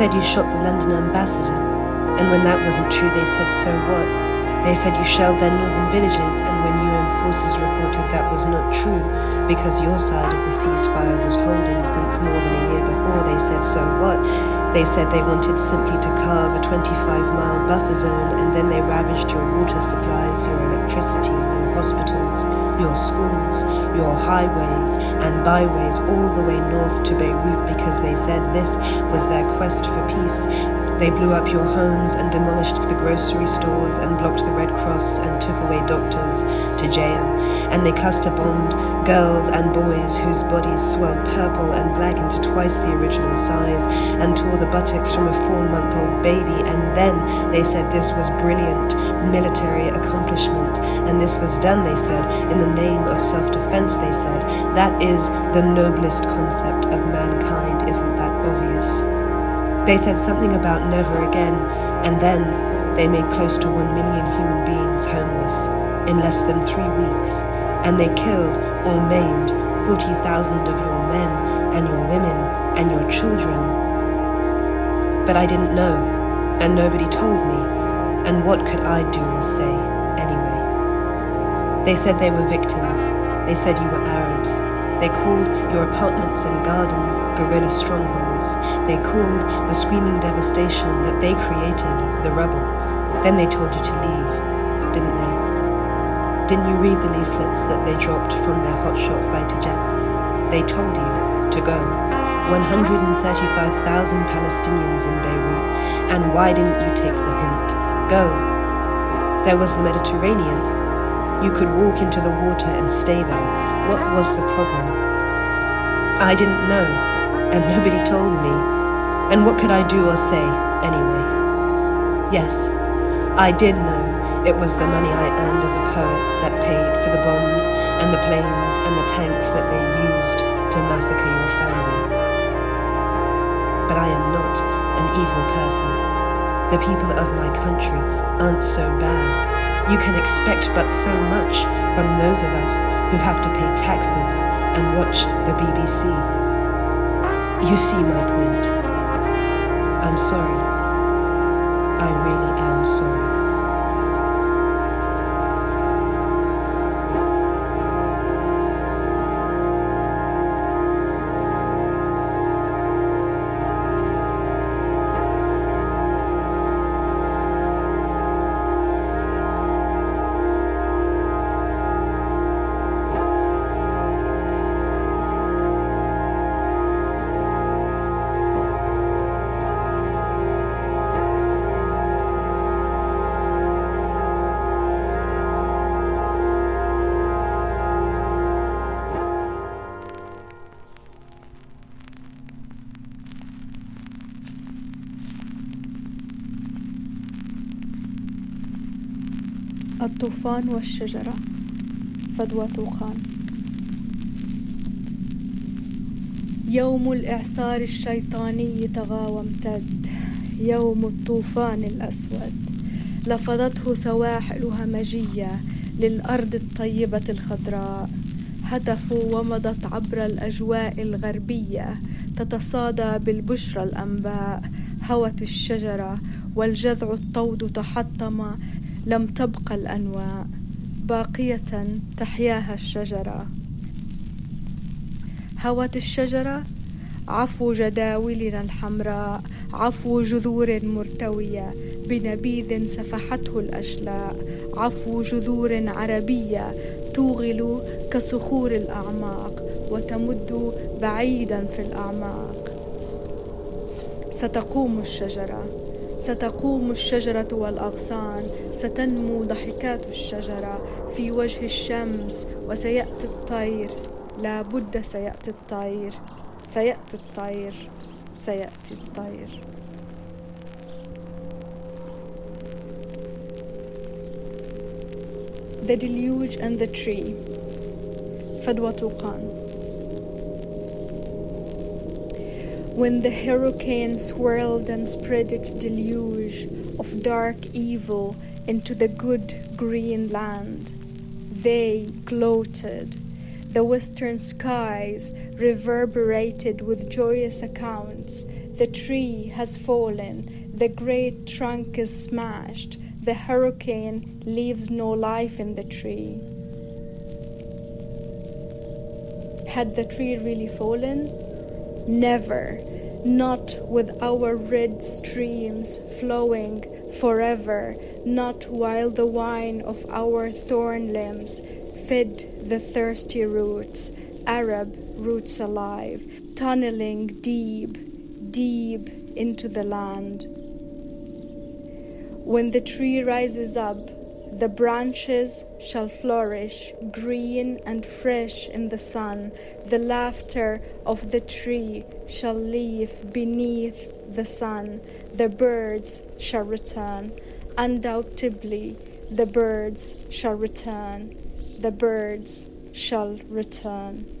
said you shot the London ambassador, and when that wasn't true, they said, so what? They said you shelled their northern villages, and when UN forces reported that was not true, because your side of the ceasefire was holding since more than a year before, they said, so what? They said they wanted simply to carve a 25 mile buffer zone, and then they ravaged your water supplies, your electricity, your hospitals, your schools, your highways and byways all the way north to Beirut because they said this was their quest for peace. They blew up your homes and demolished the grocery stores and blocked the Red Cross and took away doctors to jail. And they cluster bombed girls and boys whose bodies swelled purple and black into twice the original size and tore the buttocks from a four month old baby. And then they said this was brilliant military accomplishment. And this was done, they said, in the name of self defense, they said. That is the noblest concept of mankind, isn't that obvious? They said something about never again, and then they made close to one million human beings homeless in less than three weeks, and they killed or maimed 40,000 of your men and your women and your children. But I didn't know, and nobody told me, and what could I do or say anyway? They said they were victims, they said you were Arabs. They called your apartments and gardens guerrilla strongholds. They called the screaming devastation that they created the rubble. Then they told you to leave? Didn't you read the leaflets that they dropped from their hotshot fighter jets? They told you to go. 135,000 Palestinians in Beirut. And why didn't you take the hint? Go. There was the Mediterranean. You could walk into the water and stay there. What was the problem? I didn't know, and nobody told me. And what could I do or say anyway? Yes, I did know it was the money I earned as a poet that paid for the bombs and the planes and the tanks that they used to massacre your family. But I am not an evil person. The people of my country aren't so bad. You can expect but so much from those of us who have to pay taxes and watch the BBC. You see my point. I'm sorry. I really am sorry. الطوفان والشجرة فدوى طوخان يوم الإعصار الشيطاني طغى وامتد يوم الطوفان الأسود. لفظته سواحل همجية للأرض الطيبة الخضراء. هتفوا ومضت عبر الأجواء الغربية تتصادى بالبشرى الأنباء. هوت الشجرة والجذع الطود تحطم لم تبق الأنواع باقية تحياها الشجرة. هوت الشجرة عفو جداولنا الحمراء عفو جذور مرتوية بنبيذ سفحته الأشلاء عفو جذور عربية توغل كصخور الأعماق وتمد بعيدا في الأعماق. ستقوم الشجرة. ستقوم الشجرة والأغصان ستنمو ضحكات الشجرة في وجه الشمس وسيأتي الطير. لا بد سيأتي الطير. سيأتي الطير. سيأتي الطير. The Deluge and the Tree. فدوى طوقان when the hurricane swirled and spread its deluge of dark evil into the good green land. They gloated. The western skies reverberated with joyous accounts. The tree has fallen, the great trunk is smashed, the hurricane leaves no life in the tree. Had the tree really fallen? Never, not with our red streams flowing forever, not while the wine of our thorn limbs fed the thirsty roots, Arab roots alive, tunneling deep, deep into the land. When the tree rises up, the branches shall flourish green and fresh in the sun. The laughter of the tree shall live beneath the sun. The birds shall return. Undoubtedly, the birds shall return the birds shall return.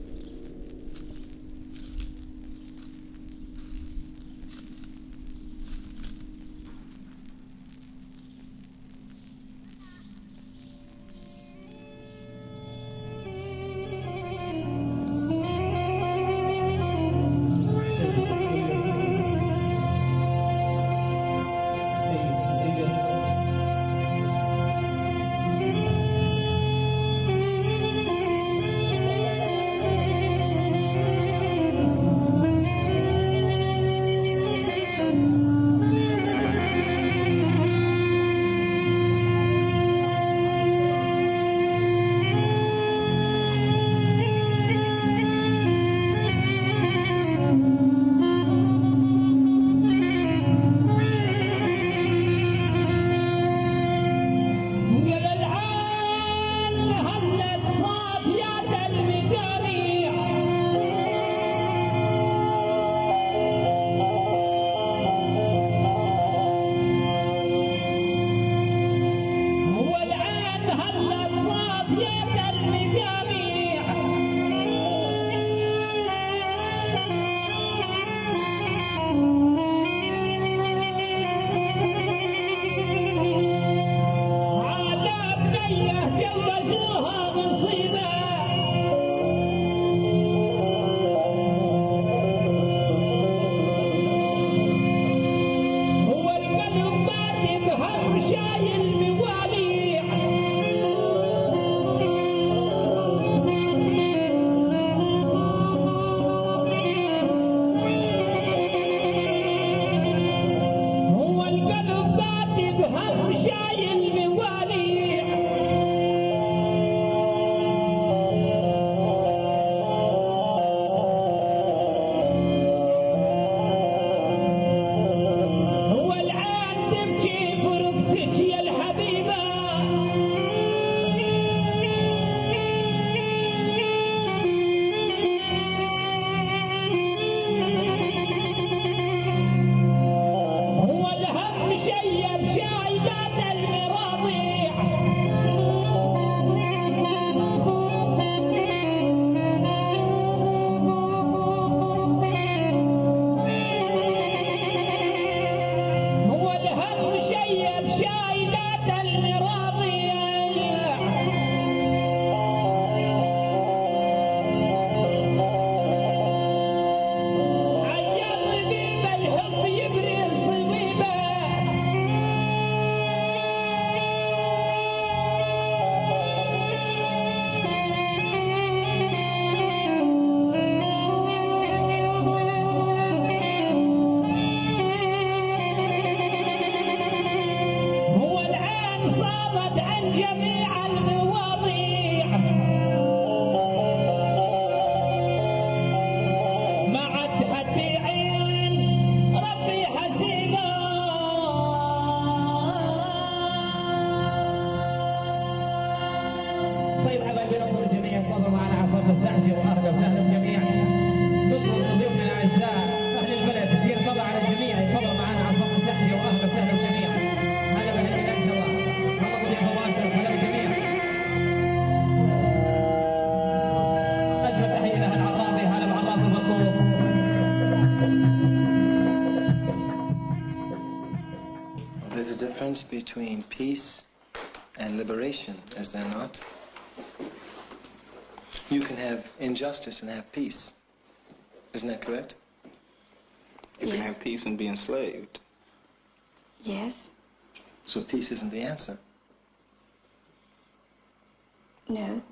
You can have injustice and have peace. Isn't that correct? You Yeah. can have peace and be enslaved. Yes. So peace isn't the answer. No.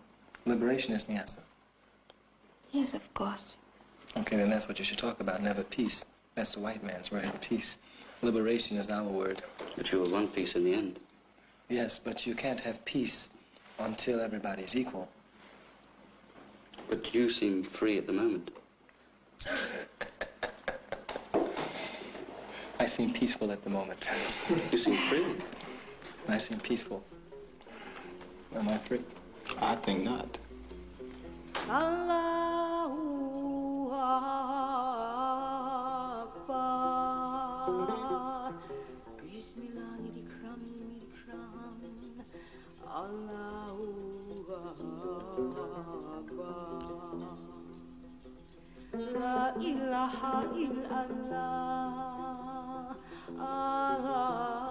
Liberation is the answer. Yes, of course. Okay, then that's what you should talk about. Never peace. That's the white man's word, peace. Liberation is our word. But you will want peace in the end. Yes, but you can't have peace until everybody's equal. But you seem free at the moment. I seem peaceful at the moment. You seem free. I seem peaceful. Am I free? I think not. Allahu Akbar Bismillahirrahmanirrahim Allahu Akbar La ilaha illallah. Allah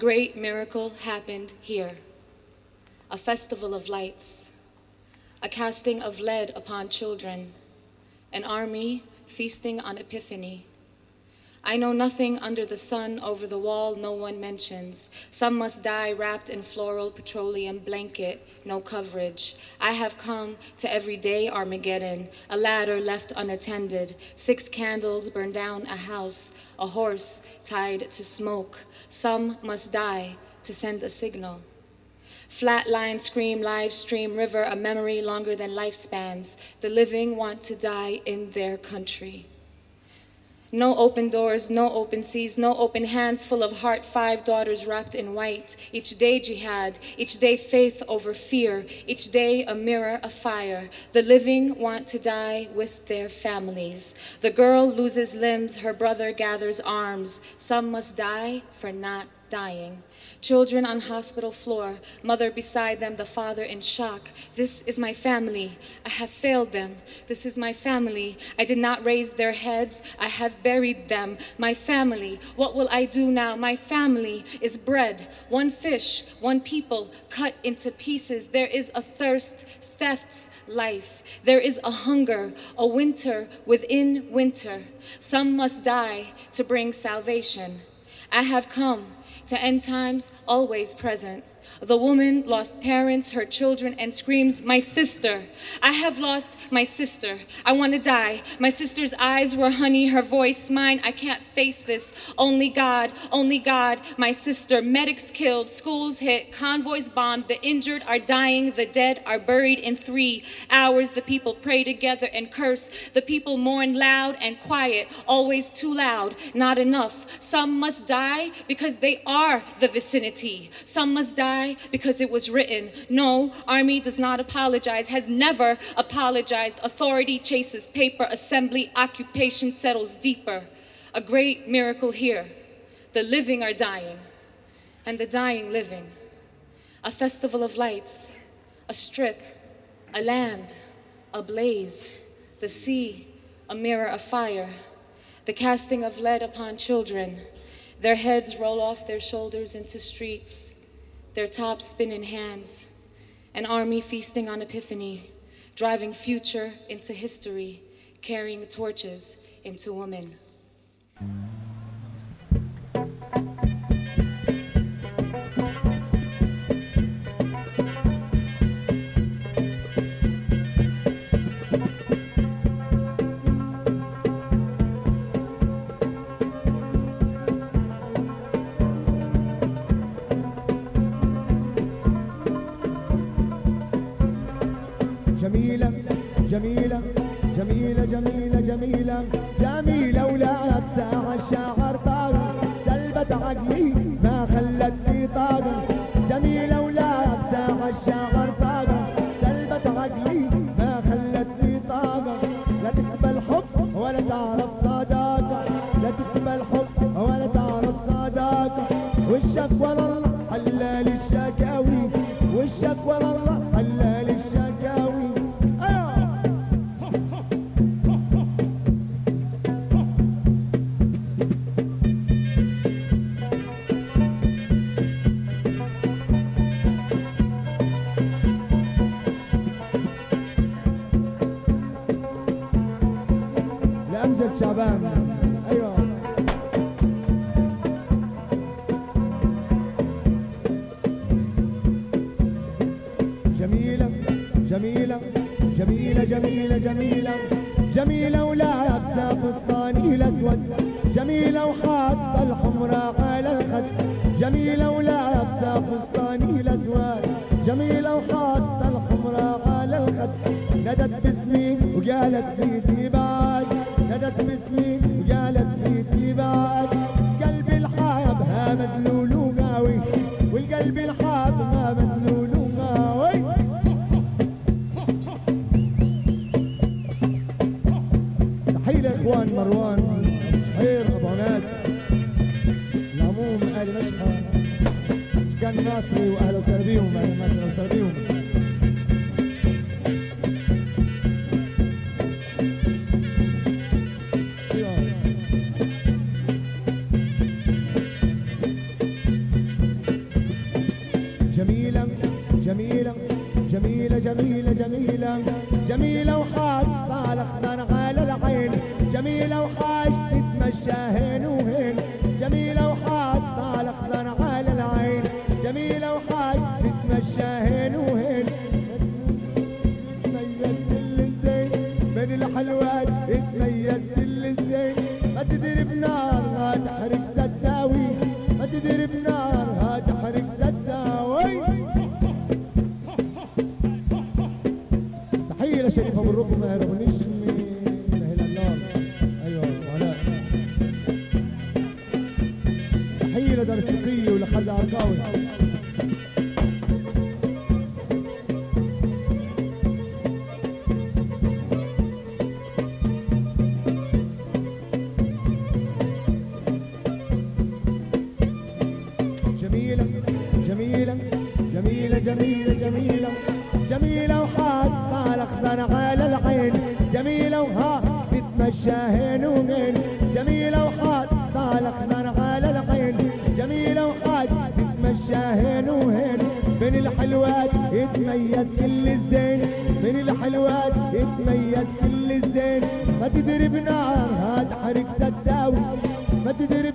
great miracle happened here. A festival of lights, a casting of lead upon children, an army feasting on Epiphany. I know nothing under the sun over the wall no one mentions. Some must die wrapped in floral petroleum blanket, no coverage. I have come to everyday Armageddon, a ladder left unattended, six candles burn down a house, a horse tied to smoke. Some must die to send a signal. Flatline, scream, live stream, river, a memory longer than lifespans. The living want to die in their country. No open doors, no open seas, no open hands full of heart, five daughters wrapped in white. Each day jihad, each day faith over fear, each day a mirror, a fire. The living want to die with their families. The girl loses limbs, her brother gathers arms. Some must die for not dying. Children on hospital floor, mother beside them, the father in shock. This is my family. I have failed them. This is my family. I did not raise their heads. I have buried them. My family. What will I do now? My family is bread, one fish, one people cut into pieces. There is a thirst, thefts life. There is a hunger, a winter within winter. Some must die to bring salvation. I have come to end times always present. The woman lost parents, her children, and screams, My sister. I have lost my sister. I want to die. My sister's eyes were honey, her voice mine. I can't face this. Only God, only God, my sister. Medics killed, schools hit, convoys bombed. The injured are dying, the dead are buried in three hours. The people pray together and curse. The people mourn loud and quiet, always too loud, not enough. Some must die because they are the vicinity. Some must die because it was written. No, army does not apologize, has never apologized. Authority chases paper, assembly, occupation settles deeper. A great miracle here. The living are dying, and the dying living. A festival of lights, a strip, a land, a blaze, the sea, a mirror of fire, the casting of lead upon children. Their heads roll off their shoulders into streets their tops spin in hands, an army feasting on epiphany, driving future into history, carrying torches into woman. جميلة جميلة جميلة جميلة جميلة وحاطة الأخضر على العين. جميلة وها تتمشى هين ومين. جميلة وحاطة الأخضر على العين. جميلة وحاط تتمشى هين وهين من الحلوات يتميز كل الزين. من الحلوات يتميز كل الزين. ما تدري بنار هاد حرك سداوي ما تدري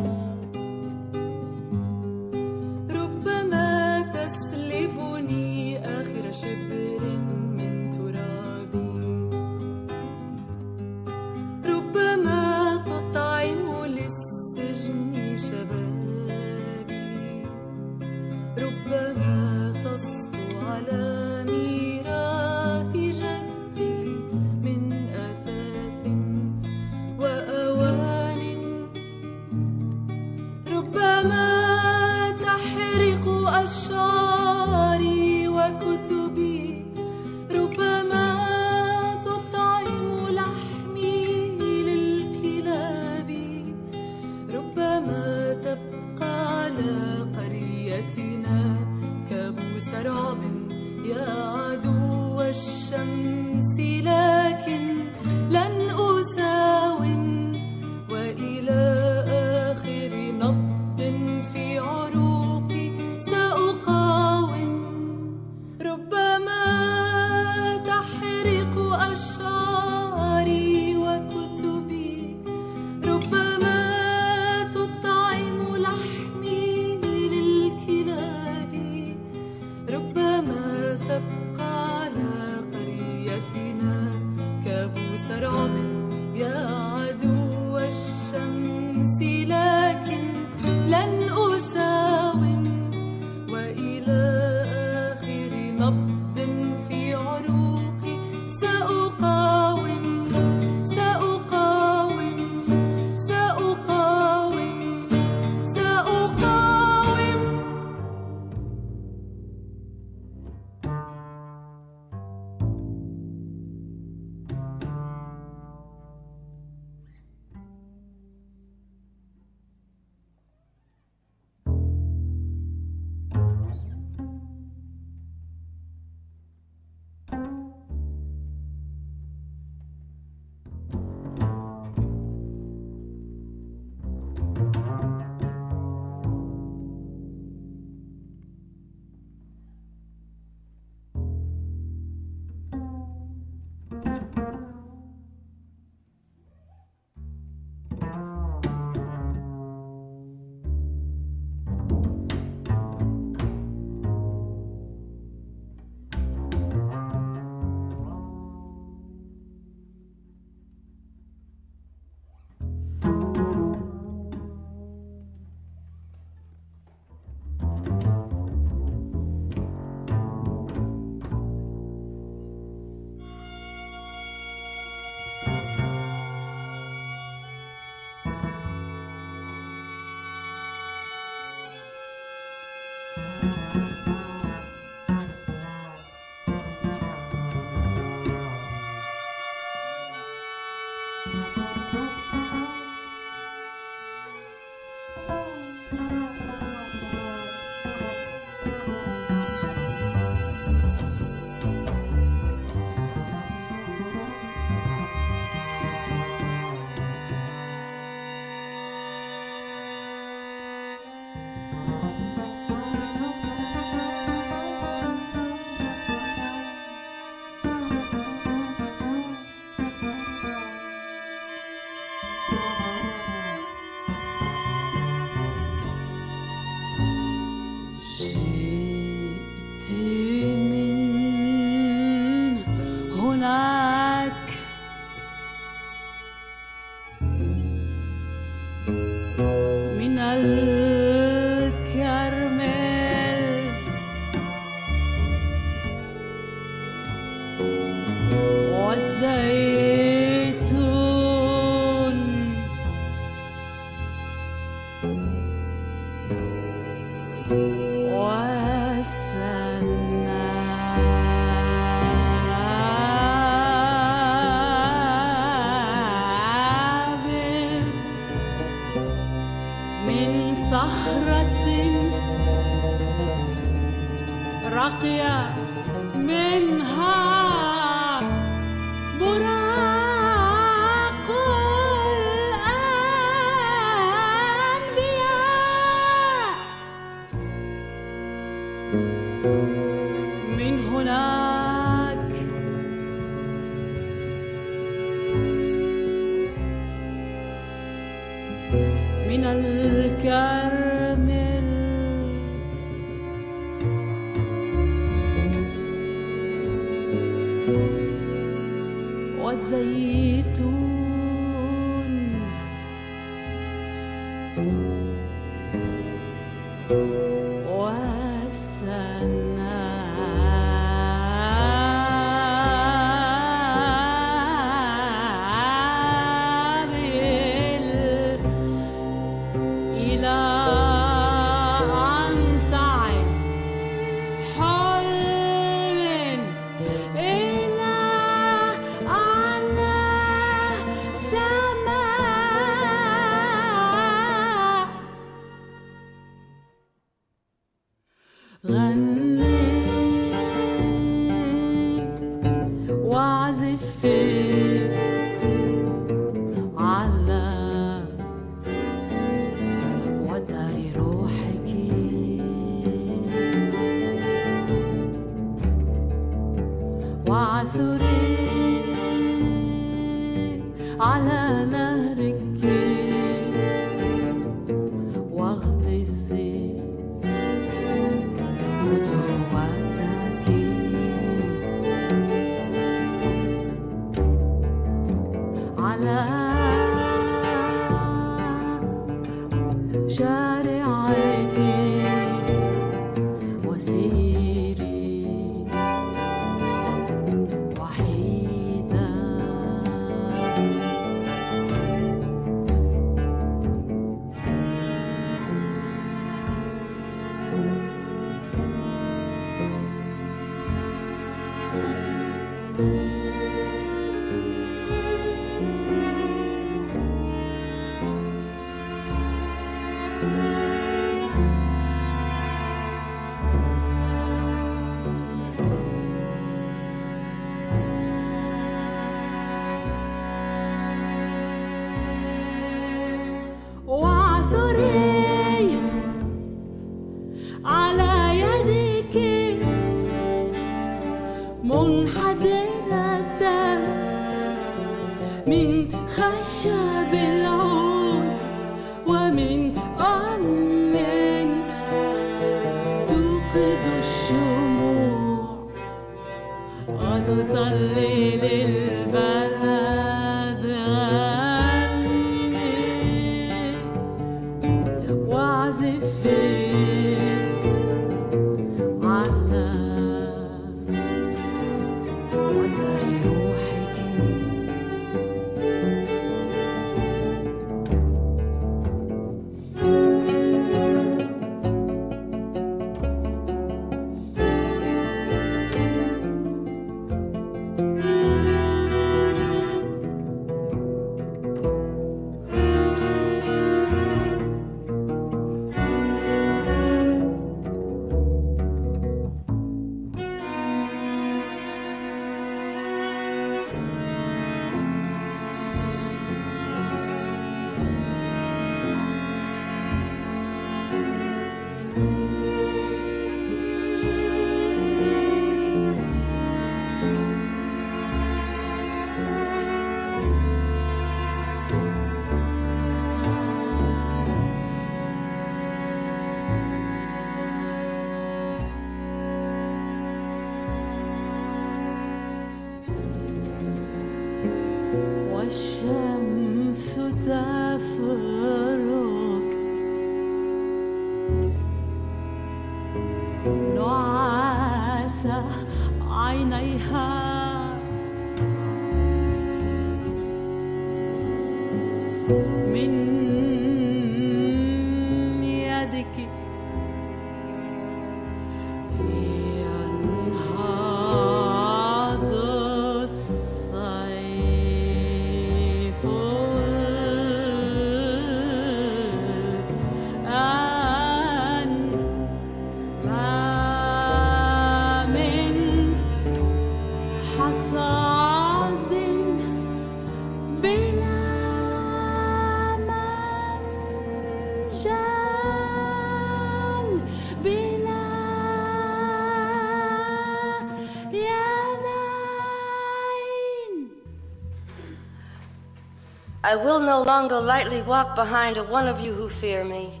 I will no longer lightly walk behind a one of you who fear me.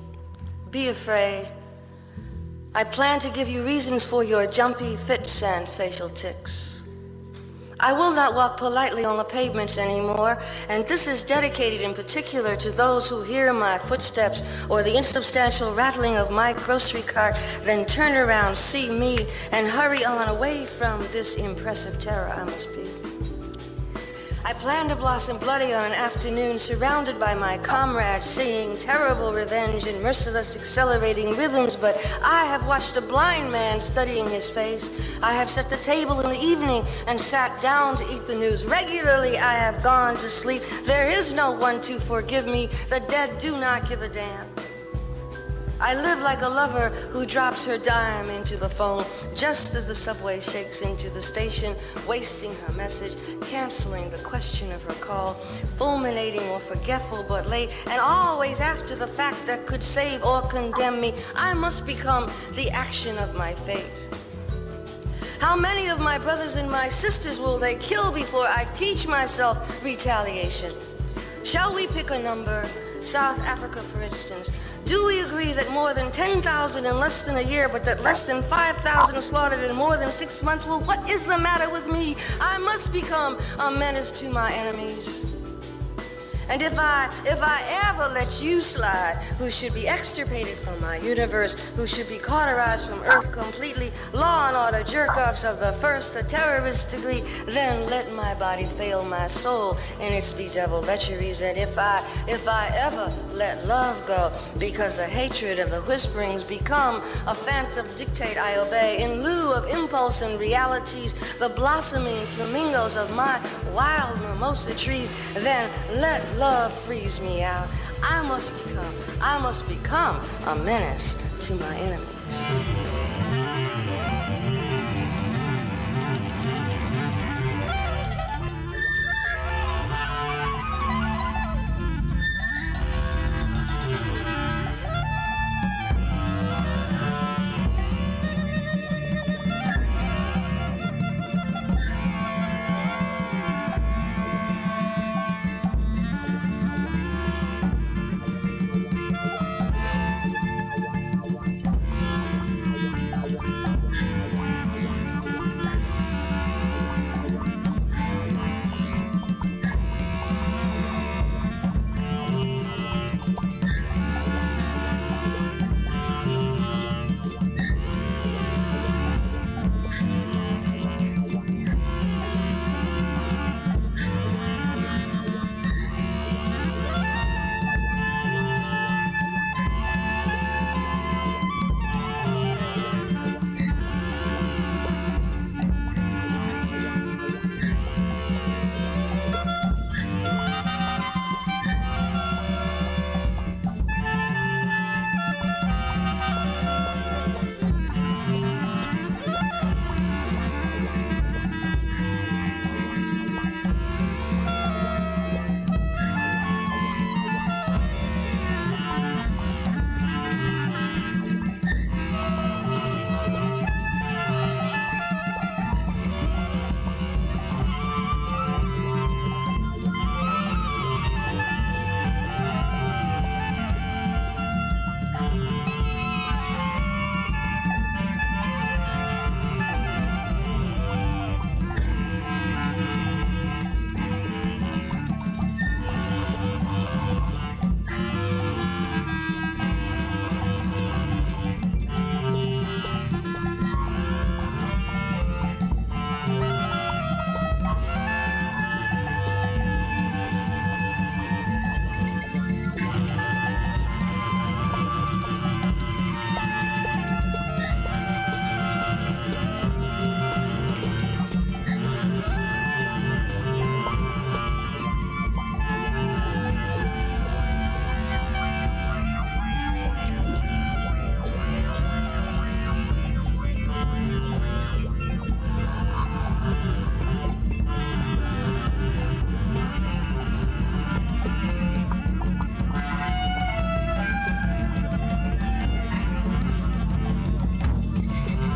Be afraid. I plan to give you reasons for your jumpy fits and facial tics. I will not walk politely on the pavements anymore, and this is dedicated in particular to those who hear my footsteps or the insubstantial rattling of my grocery cart, then turn around, see me, and hurry on away from this impressive terror I must be. I plan to blossom bloody on an afternoon surrounded by my comrades singing terrible revenge in merciless accelerating rhythms, but I have watched a blind man studying his face. I have set the table in the evening and sat down to eat the news. Regularly I have gone to sleep. There is no one to forgive me. The dead do not give a damn. I live like a lover who drops her dime into the phone just as the subway shakes into the station, wasting her message, canceling the question of her call, fulminating or forgetful but late, and always after the fact that could save or condemn me. I must become the action of my fate. How many of my brothers and my sisters will they kill before I teach myself retaliation? Shall we pick a number? South Africa, for instance. Do we agree that more than 10,000 in less than a year, but that less than 5,000 slaughtered in more than six months? Well, what is the matter with me? I must become a menace to my enemies. And if I if I ever let you slide, who should be extirpated from my universe, who should be cauterized from Earth completely, law and order jerk-offs of the first, a terrorist degree, then let my body fail my soul in its bedeviled lecheries. And if I if I ever let love go, because the hatred of the whisperings become a phantom dictate I obey, in lieu of impulse and realities, the blossoming flamingos of my wild mimosa trees, then let love freeze me out. I must become, I must become a menace to my enemies.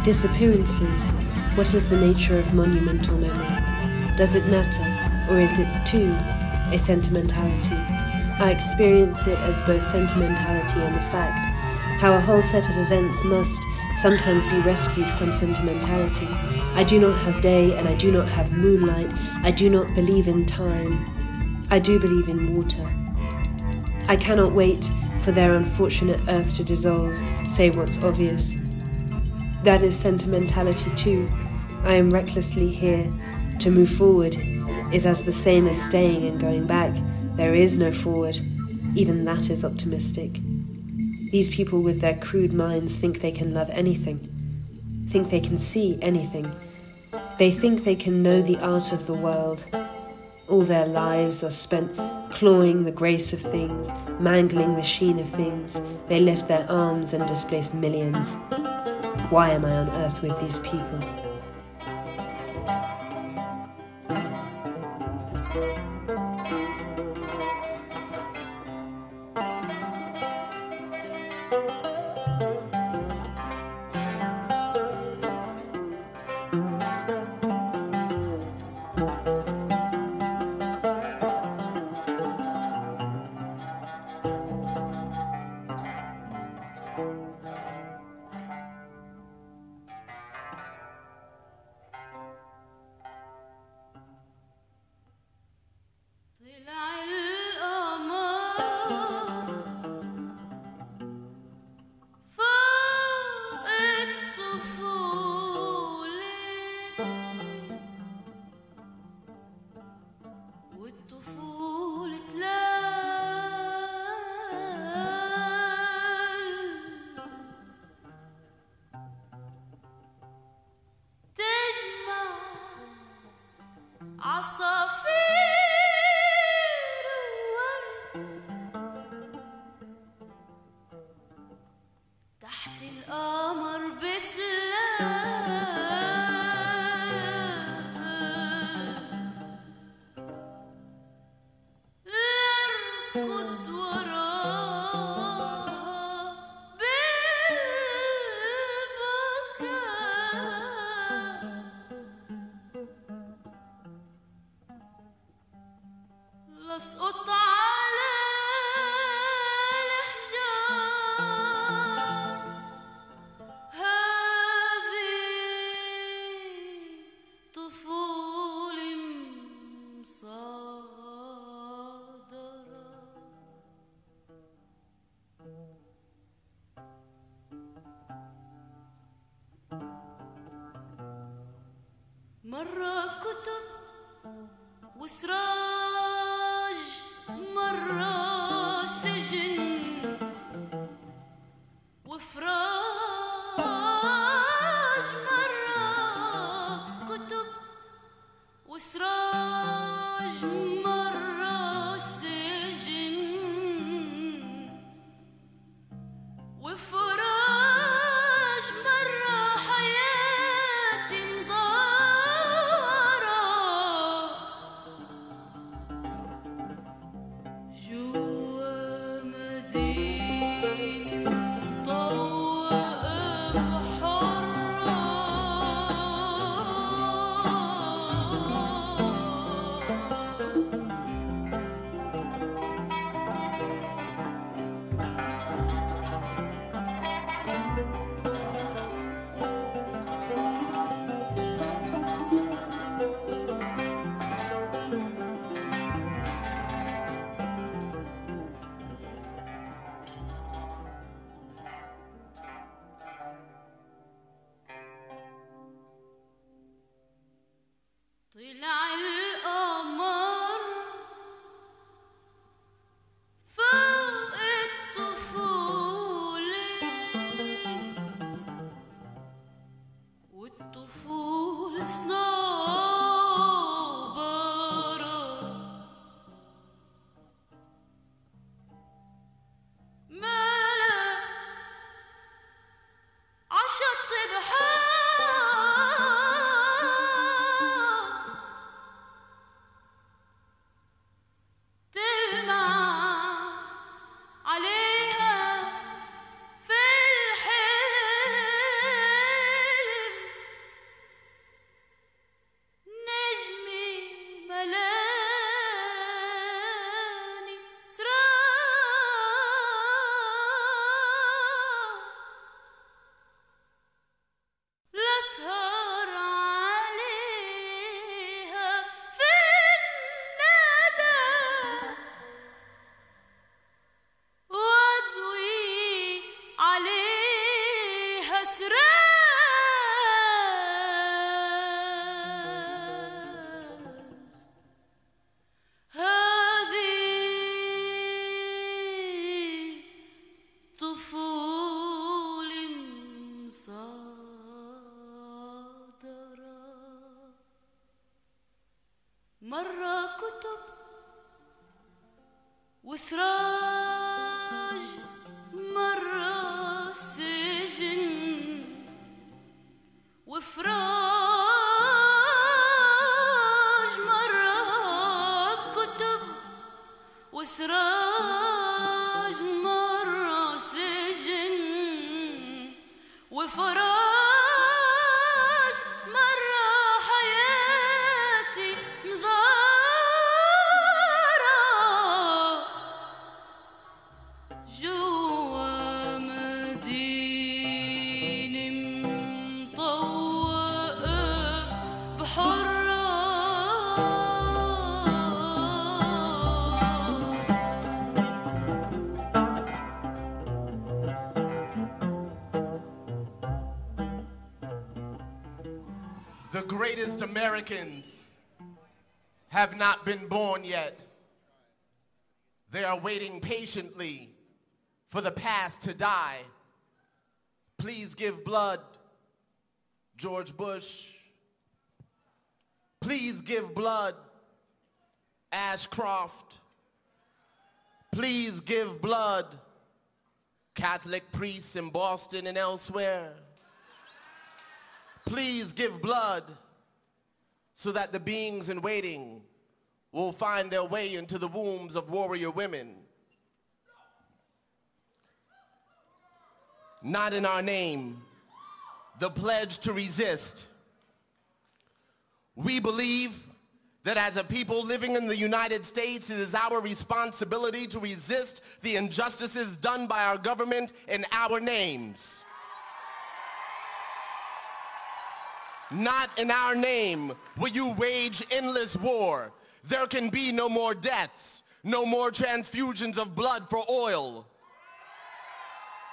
Disappearances. What is the nature of monumental memory? Does it matter, or is it too a sentimentality? I experience it as both sentimentality and a fact, how a whole set of events must sometimes be rescued from sentimentality. I do not have day and I do not have moonlight. I do not believe in time. I do believe in water. I cannot wait for their unfortunate earth to dissolve, say what's obvious. That is sentimentality too. I am recklessly here. To move forward is as the same as staying and going back. There is no forward. Even that is optimistic. These people with their crude minds think they can love anything, think they can see anything. They think they can know the art of the world. All their lives are spent clawing the grace of things, mangling the sheen of things. They lift their arms and displace millions. Why am I on earth with these people? Americans have not been born yet. They are waiting patiently for the past to die. Please give blood, George Bush. Please give blood, Ashcroft. Please give blood, Catholic priests in Boston and elsewhere. Please give blood so that the beings in waiting will find their way into the wombs of warrior women. Not in our name, the pledge to resist. We believe that as a people living in the United States, it is our responsibility to resist the injustices done by our government in our names. Not in our name will you wage endless war. There can be no more deaths, no more transfusions of blood for oil.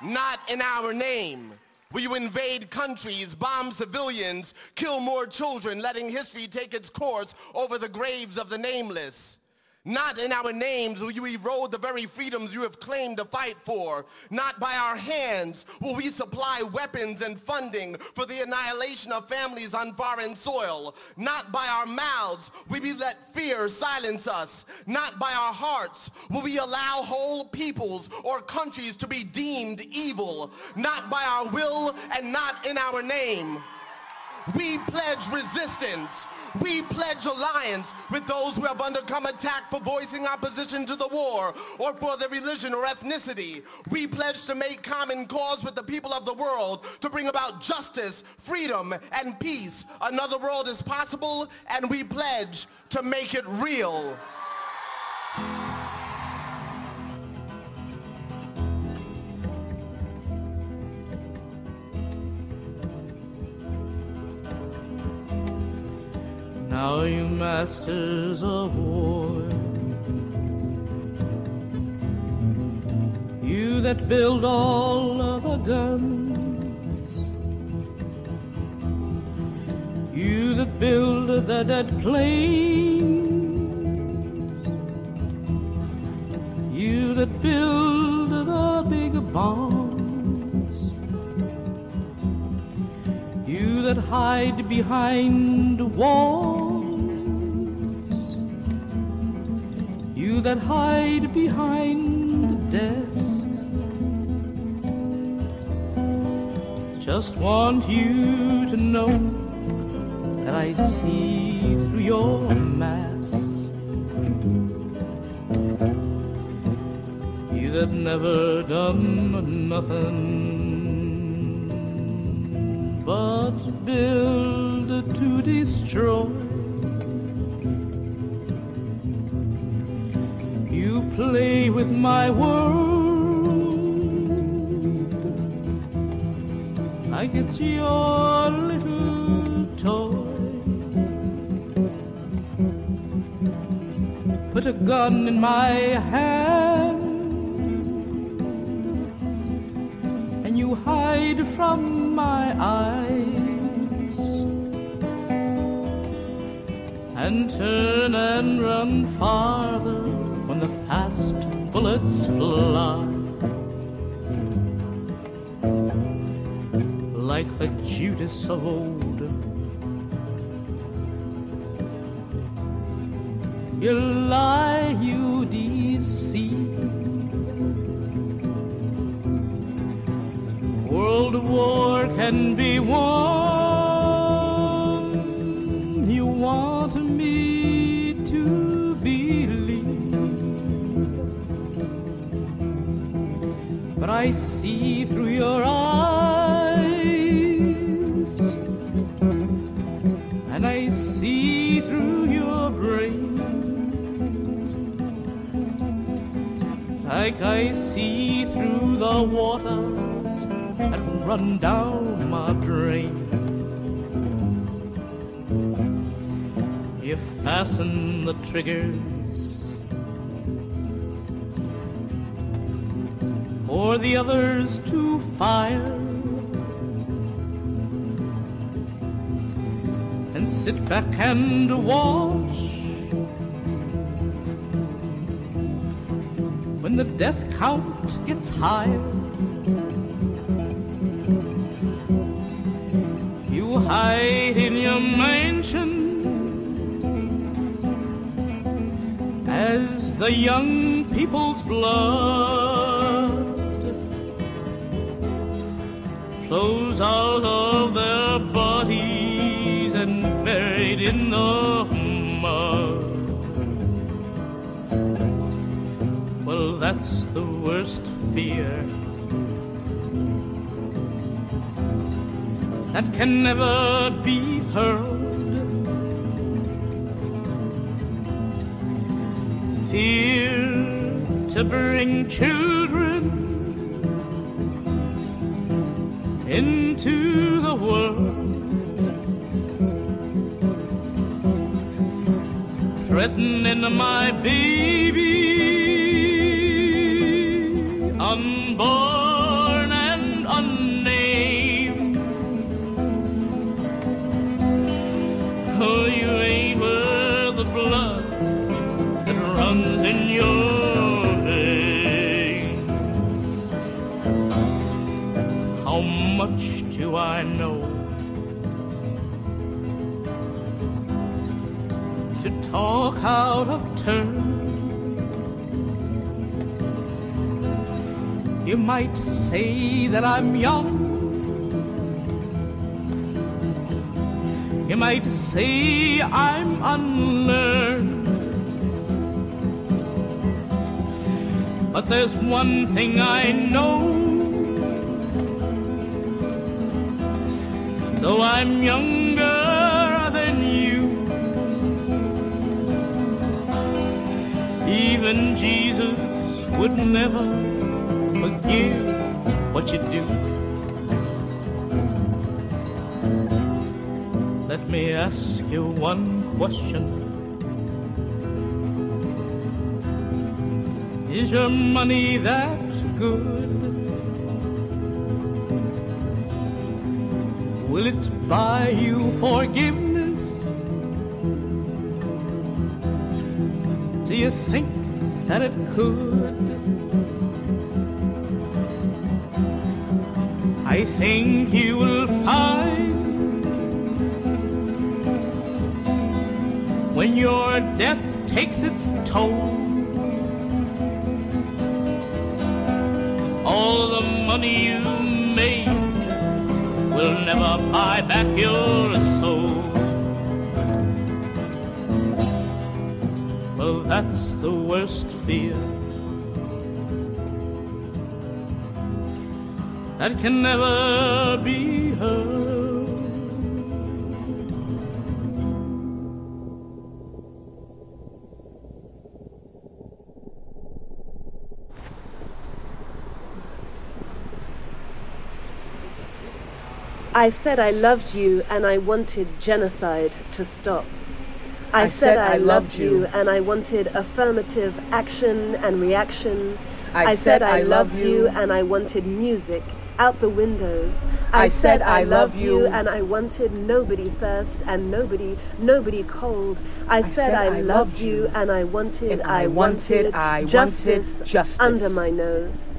Not in our name will you invade countries, bomb civilians, kill more children, letting history take its course over the graves of the nameless. Not in our names will you erode the very freedoms you have claimed to fight for. Not by our hands will we supply weapons and funding for the annihilation of families on foreign soil. Not by our mouths will we let fear silence us. Not by our hearts will we allow whole peoples or countries to be deemed evil. Not by our will and not in our name. We pledge resistance. We pledge alliance with those who have undergone attack for voicing opposition to the war or for their religion or ethnicity. We pledge to make common cause with the people of the world to bring about justice, freedom, and peace. Another world is possible, and we pledge to make it real. Now you masters of war, you that build all of the guns, you that build the dead planes, you that build the big bombs, you that hide behind walls, that hide behind desks. Just want you to know that I see through your masks. You that never done nothing but build to destroy. Play with my world like it's your little toy. Put a gun in my hand and you hide from my eyes and turn and run farther bullets fly. Like the Judas of old, you lie, you deceive. World war can be won. Your eyes, and I see through your brain, like I see through the waters that run down my drain. You fasten the triggers for the others fire. And sit back and watch when the death count gets higher. You hide in your mansion as the young people's blood flows out of their bodies and buried in the mud. Well, that's the worst fear that can never be heard. Fear to bring children into the world. Threatening my baby, much do I know? To talk out of turn. You might say that I'm young. You might say I'm unlearned. But there's one thing I know. Though I'm younger than you, even Jesus would never forgive what you do. Let me ask you one question. Is your money that good? Will it buy you forgiveness? Do you think that it could? I think you will find when your death takes its toll. All the money you will never buy back your soul. Well, that's the worst fear that can never be I said I loved you and I wanted genocide to stop. I, said, I loved you and I wanted affirmative action and reaction. I said I loved you and I wanted music out the windows. I said I loved you and I wanted nobody thirst and nobody nobody cold. I, said, I, loved you and I wanted And I I wanted- I wanted justice, justice. under my nose.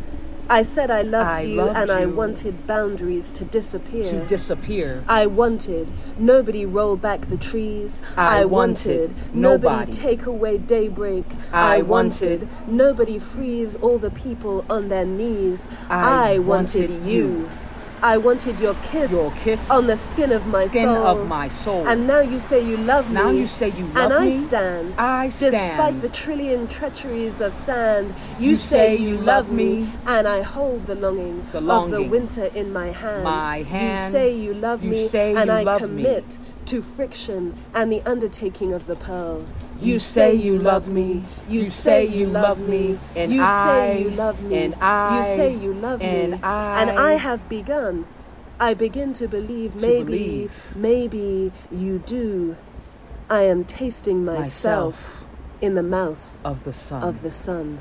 I said I loved I you loved and I wanted boundaries to disappear. to disappear. I wanted nobody roll back the trees. I wanted nobody nobody. take away daybreak. I wanted nobody freeze all the people on their knees. I I wanted wanted you. you. I wanted your kiss, Your kiss on the skin of my skin soul. of my soul. And now you say you love me. Now you say you love and I stand. I Despite the trillion treacheries of sand, you, You say, say you love me, me. and I hold the longing, The of the winter in my hand. My You say you love You me, say and I love me. To friction and the undertaking of the pearl. You say you love me. You say you love me. And You say you I- love me. and I- You say you love me. and I. And I- I have begun. I begin to believe To maybe, believe. maybe you do. I am tasting myself, Myself in the mouth of the sun. of the sun.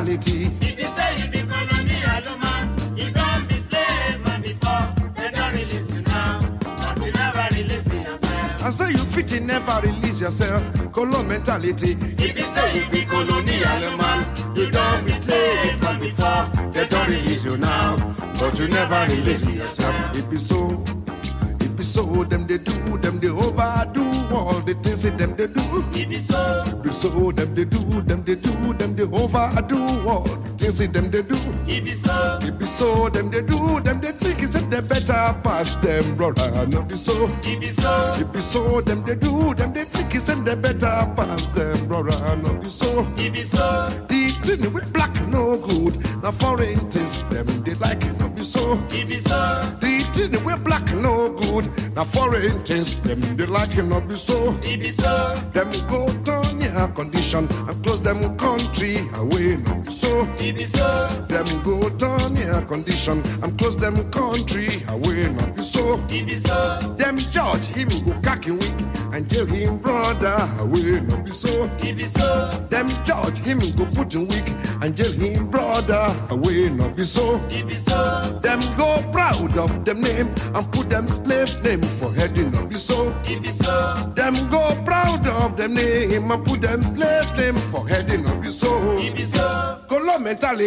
If you say you be colonial man, you don't be slave man before. They don't release you now, but you never release yourself. I say you fit in, never release yourself. Colo mentality. If you say you be colonial man, you don't be slave man before. They don't release you now, but you never release yourself. It be so, it be so. Them they do, them they overdo all the things that them they do. It be so, It be so. Them they do, them that them they do. it be so, It be so. Them they do, them they think is that they better pass them, brother. No be so. it be so, It be so. Them they do, them they think is that they better pass them, brother. No be so. it be so, The thing with black no good. Now foreign things them they like no be so. it be so, The thing with black no good. Now foreign things them they like no be so. it be so, Them go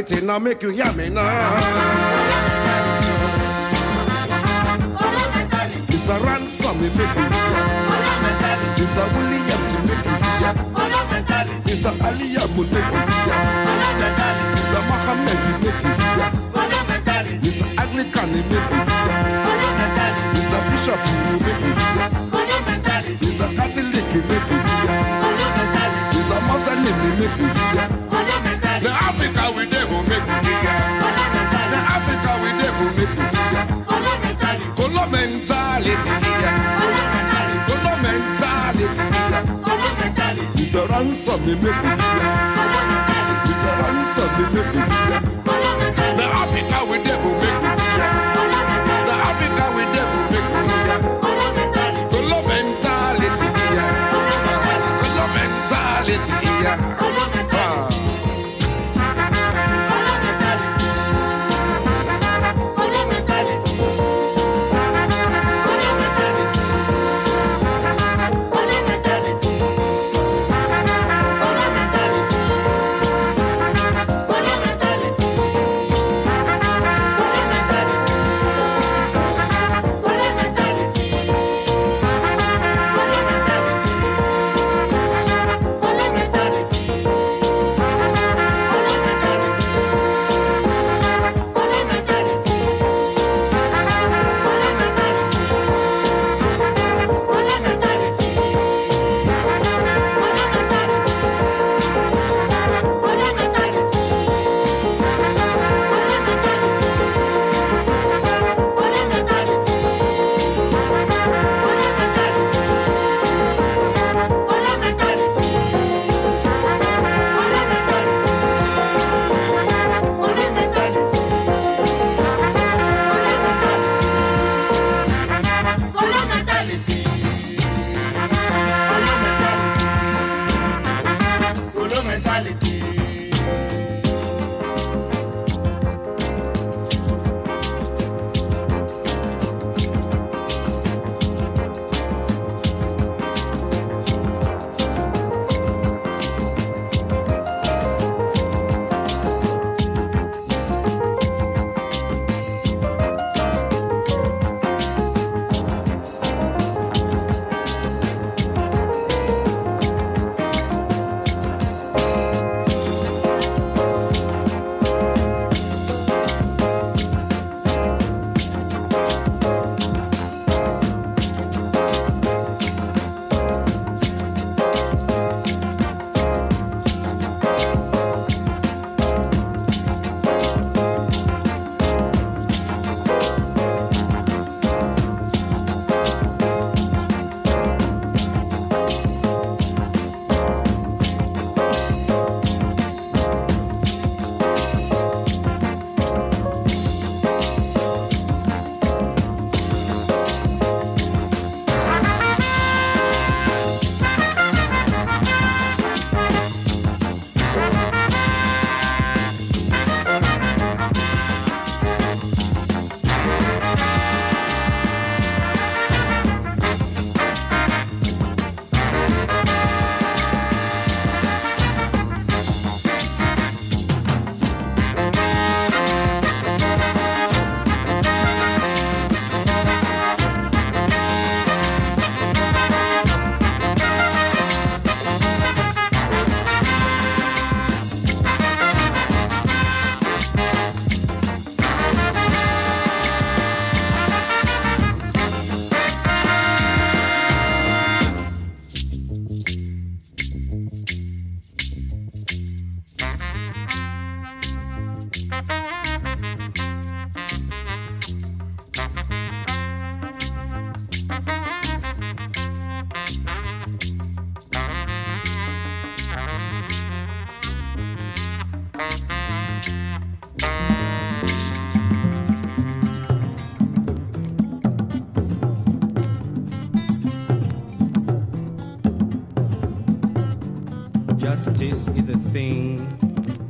Color mentality now make you hear me now. It's a ransom, it make you hear. It's a Williams, it make you hear. It's a Aliyah, it make you hear. It's a Muhammad, it make you hear. It's a Anglican, it make you hear. It's a Bishop, it make you hear. A ransom me make you hear. It's a ransom me make you hear.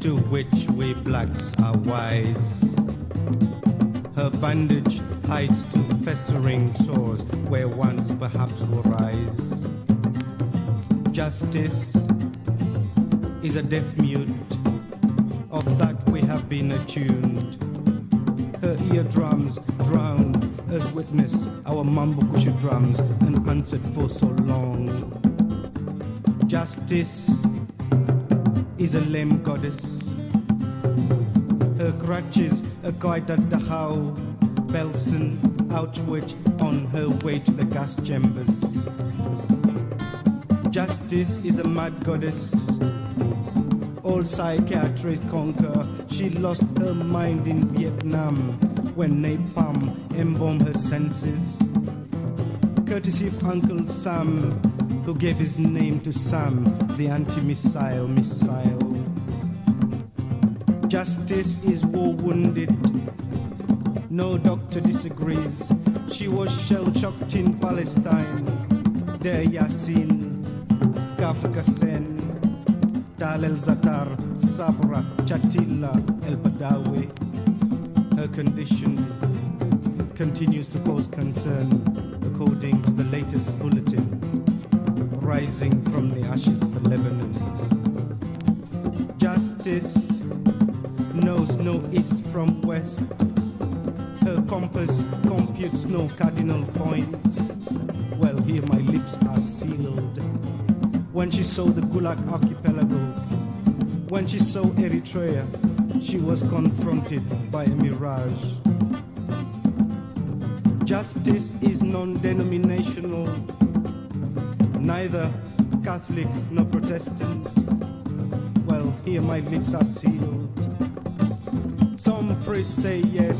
To which we blacks are wise. Her bandage hides to festering sores where once perhaps will rise. Justice is a deaf mute, of that we have been attuned. Her eardrums drowned as witness our mambukushu drums unanswered for so long. Justice is a lame goddess. Her crutches a guide at the how, Belsen outward on her way to the gas chambers. Justice is a mad goddess. All psychiatrists conquer. She lost her mind in Vietnam when napalm embalmed her senses. Courtesy of Uncle Sam, who gave his name to Sam, the anti-missile missile. Justice is war wounded. No doctor disagrees. She was shell shocked in Palestine. Deir Yassin, Kafka Sen, Tal El Zatar, Sabra, Chatilla, El Badawi. Her condition continues to cause concern, according to the latest bulletin, rising from the ashes of Lebanon. Justice knows no east from west. Her compass computes no cardinal points. Well, here my lips are sealed. When she saw the Gulag archipelago, when she saw Eritrea, she was confronted by a mirage. Justice is non denominational, neither Catholic nor Protestant. Well, here my lips are sealed. Some priests say yes,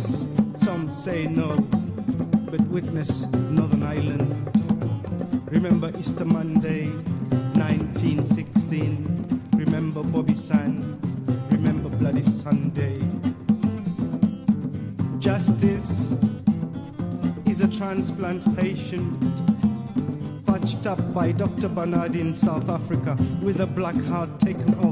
some say no, by Dr. Barnard in South Africa with a black heart taken off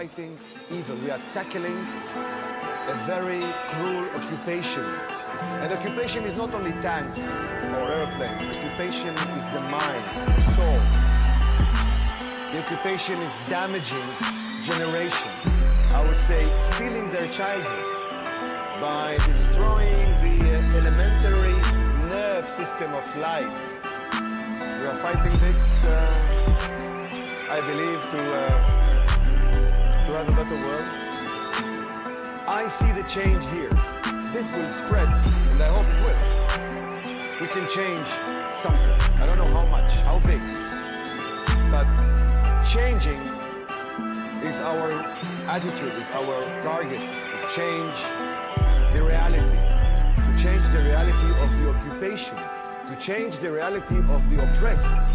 fighting evil. We are tackling a very cruel occupation. And occupation is not only tanks or airplanes. Occupation is the mind, the soul. The occupation is damaging generations. I would say stealing their childhood by destroying the elementary nerve system of life. We are fighting this, uh, I believe, to, uh, world. I see the change here. This will spread, and I hope it will. We can change something. I don't know how much, how big, but changing is our attitude, is our target. To change the reality, to change the reality of the occupation, to change the reality of the oppressed.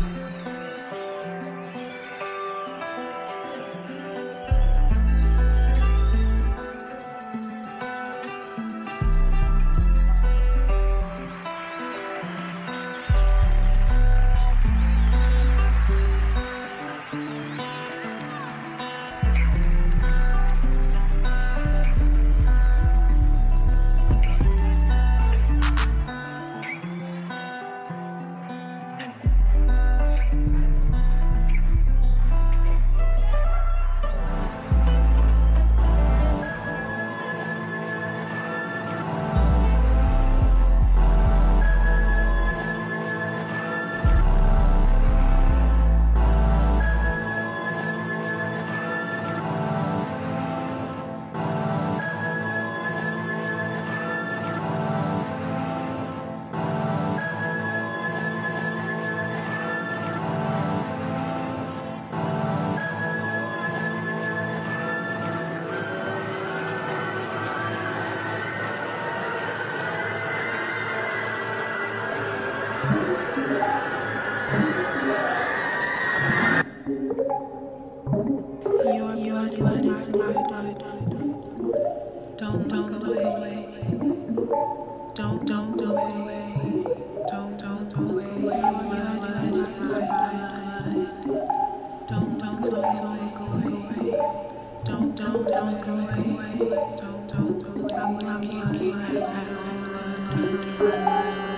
Don't don't go away. Don't don't go away. Don't don't go away. My blood. Don't don't go away. Don't don't don't go away. Don't don't don't go away. Can't keep my Don't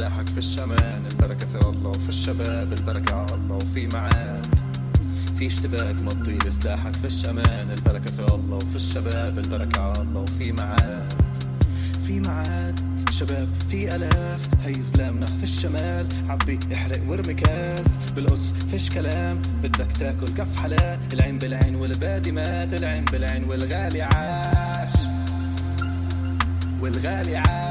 سلاحك في الشمان البركة في الله وفي الشباب البركة على الله وفي معاد في اشتباك مضي لي سلاحك في الشمان البركة في الله وفي الشباب البركة على الله وفي معاد في معاد شباب في آلاف هي زلامنا في الشمال. عبي احرق وارمي كاس بالقدس فيش كلام. بدك تاكل كف حلا العين بالعين والبادي مات العين بالعين والغالي عاش. والغالي عاش.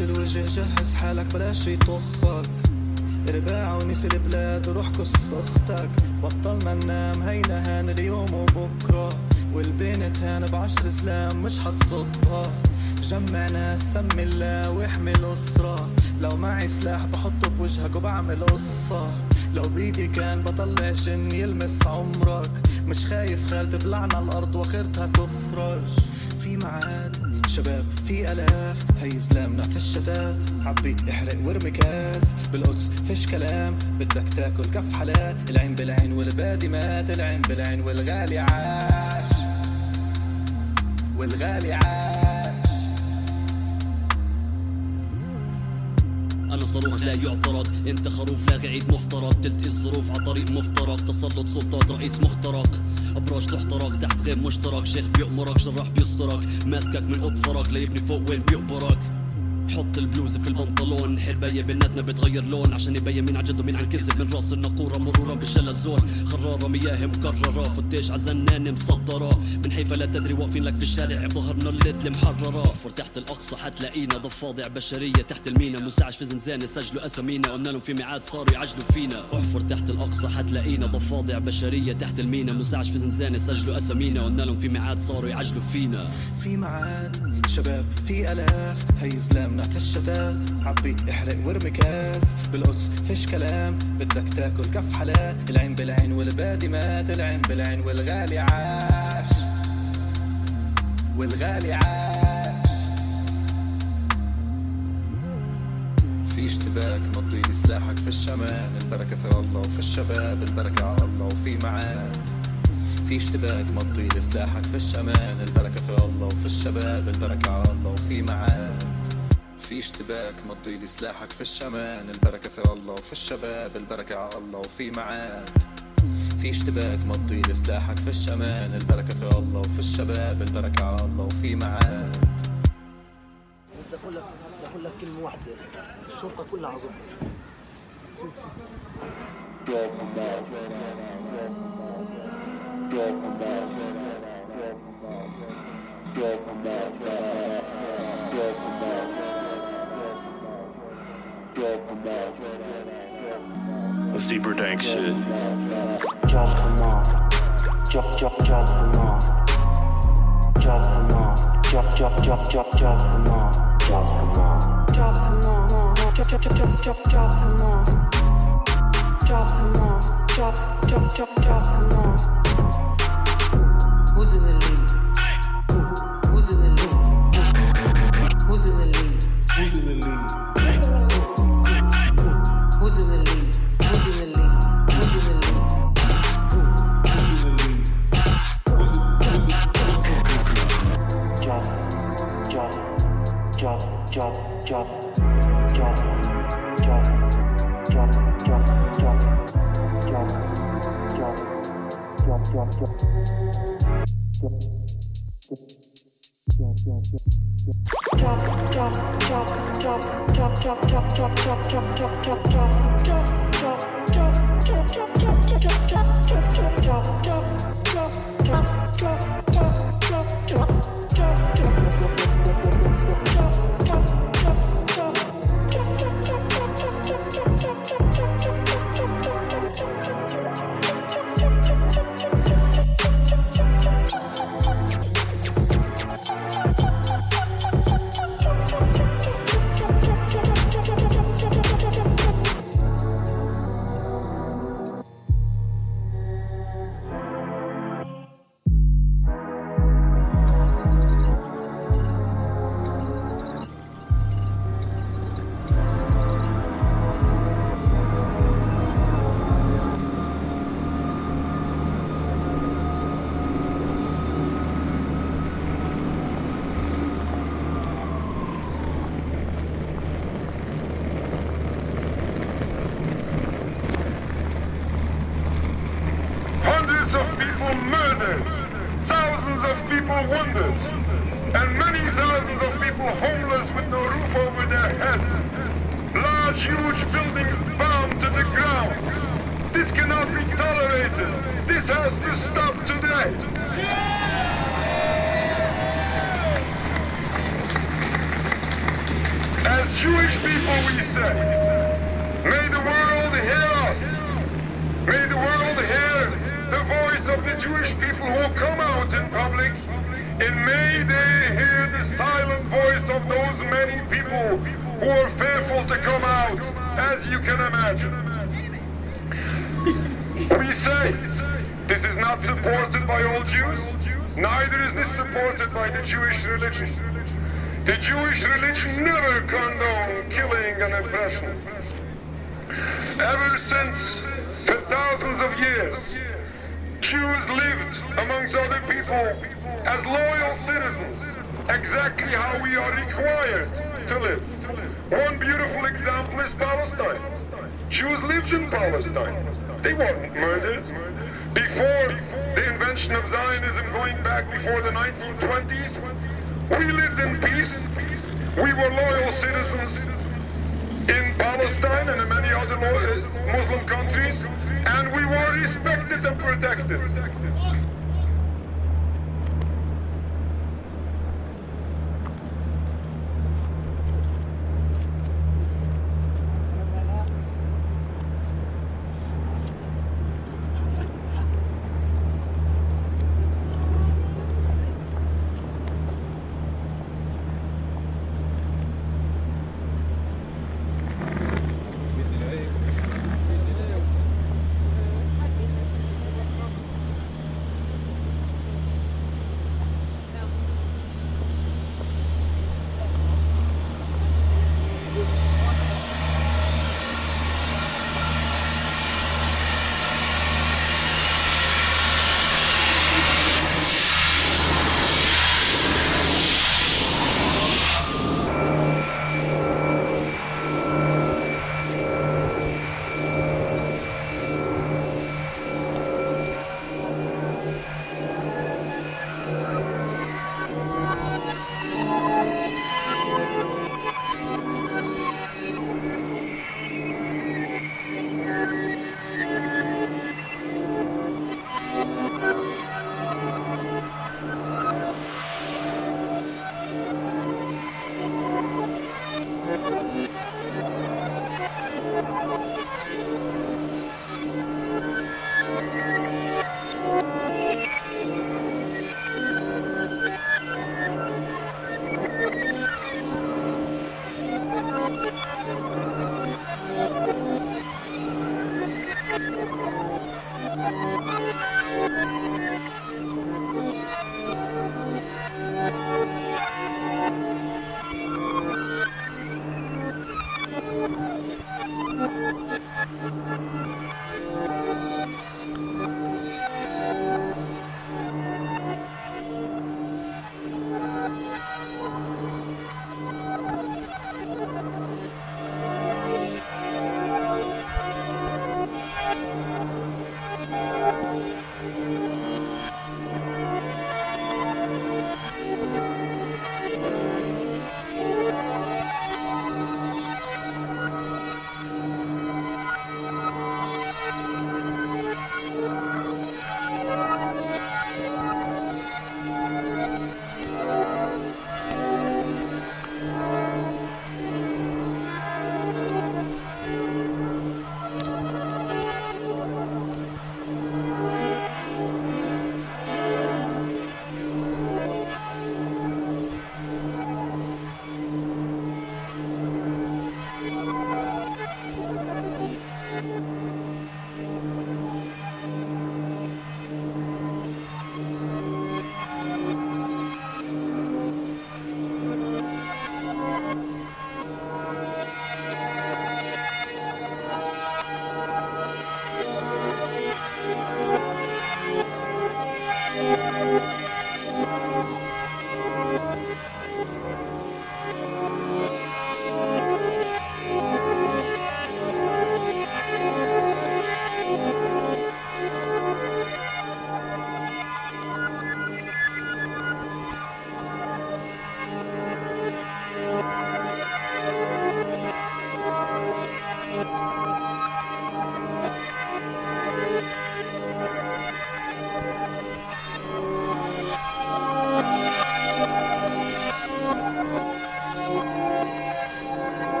الوجه جهز حالك بلاش يطخك ارباع ونسي البلاد وروح كس أختك بطلنا ننام هينا هان اليوم وبكرة. والبنت هان بعشر سلام مش حتصدها. جمع ناس سمي الله واحمي الأسرة لو معي سلاح بحطه بوجهك وبعمل قصة. لو بيدي كان بطلع جن يلمس عمرك. مش خايف خال تبلعنا الأرض واخرتها تفرج. في معاد شباب في آلاف. هي زلامنا في الشتات. عبي احرق وارمي كاس. بالقدس فيش كلام. بدك تاكل كف حلا العين بالعين والبادي مات. العين بالعين والغالي عاش. والغالي عاش. أنا صاروخ لا يعترض. انت خروف لاغي عيد مفترض. تلت الظروف على طريق مفترق. تسلط سلطات رئيس مخترق. ابراج تحترق تحت غير مشترك. شيخ بيأمرك جراح بيسترك. ماسكك من اطفرك ليبني فوق وين بيقبرك حط البلوز في البنطلون. حرباية بيناتنا بتغير لون. عشان يبين مين عن جد ومين عن كذب من رأس النقورة مرورا بالشلزون خرارة مياه مكررة. فتيش عزنان مصدرة من حيث لا تدري واقفين لك في الشارع. بظهرنا الليل المحررة احفر تحت الأقصى حتلاقينا ضفادع بشرية. تحت المينا مزدعج في زنزانة. سجلوا أسامينا. قلنا لهم في ميعاد صاروا يعجلوا فينا. احفر تحت الأقصى حتلاقينا ضفادع بشرية. تحت المينا مزدعج في زنزانة. سجلوا أسامينا. قلنا لهم في ميعاد صاروا يعجلوا فينا. في معاد شباب في آلاف. هي زلامنا في الشتات عبي احرق وارمي كاس. بالقدس فيش كلام بدك تاكل كف حلا العين بالعين والبادي مات العين بالعين والغالي عاش. والغالي عاش. في اشتباك مضي سلاحك في الشمان البركة في الله وفي الشباب البركة على الله وفي معاد في اشتباك مضي سلاحك في الشمان البركة في الله وفي الشباب البركة على الله وفي معاد في اشتباك مضي لي سلاحك في الشمان البركة في الله وفي الشباب البركة على الله وفي معاد في اشتباك مضي لي سلاحك في الشمان البركة في الله وفي الشباب البركة على الله وفي معاد بس أقول لك أقول لك كلمة واحدة. الشرطة كلها عظمه Zebra dank shit. Drop him off. Drop, drop, drop him off. Drop him off. Drop, drop, drop, drop, drop him off. Drop him off. Drop him off. Drop, drop, drop, drop, him off. Drop him off. Drop, drop, drop, drop him off. Drop, drop, drop,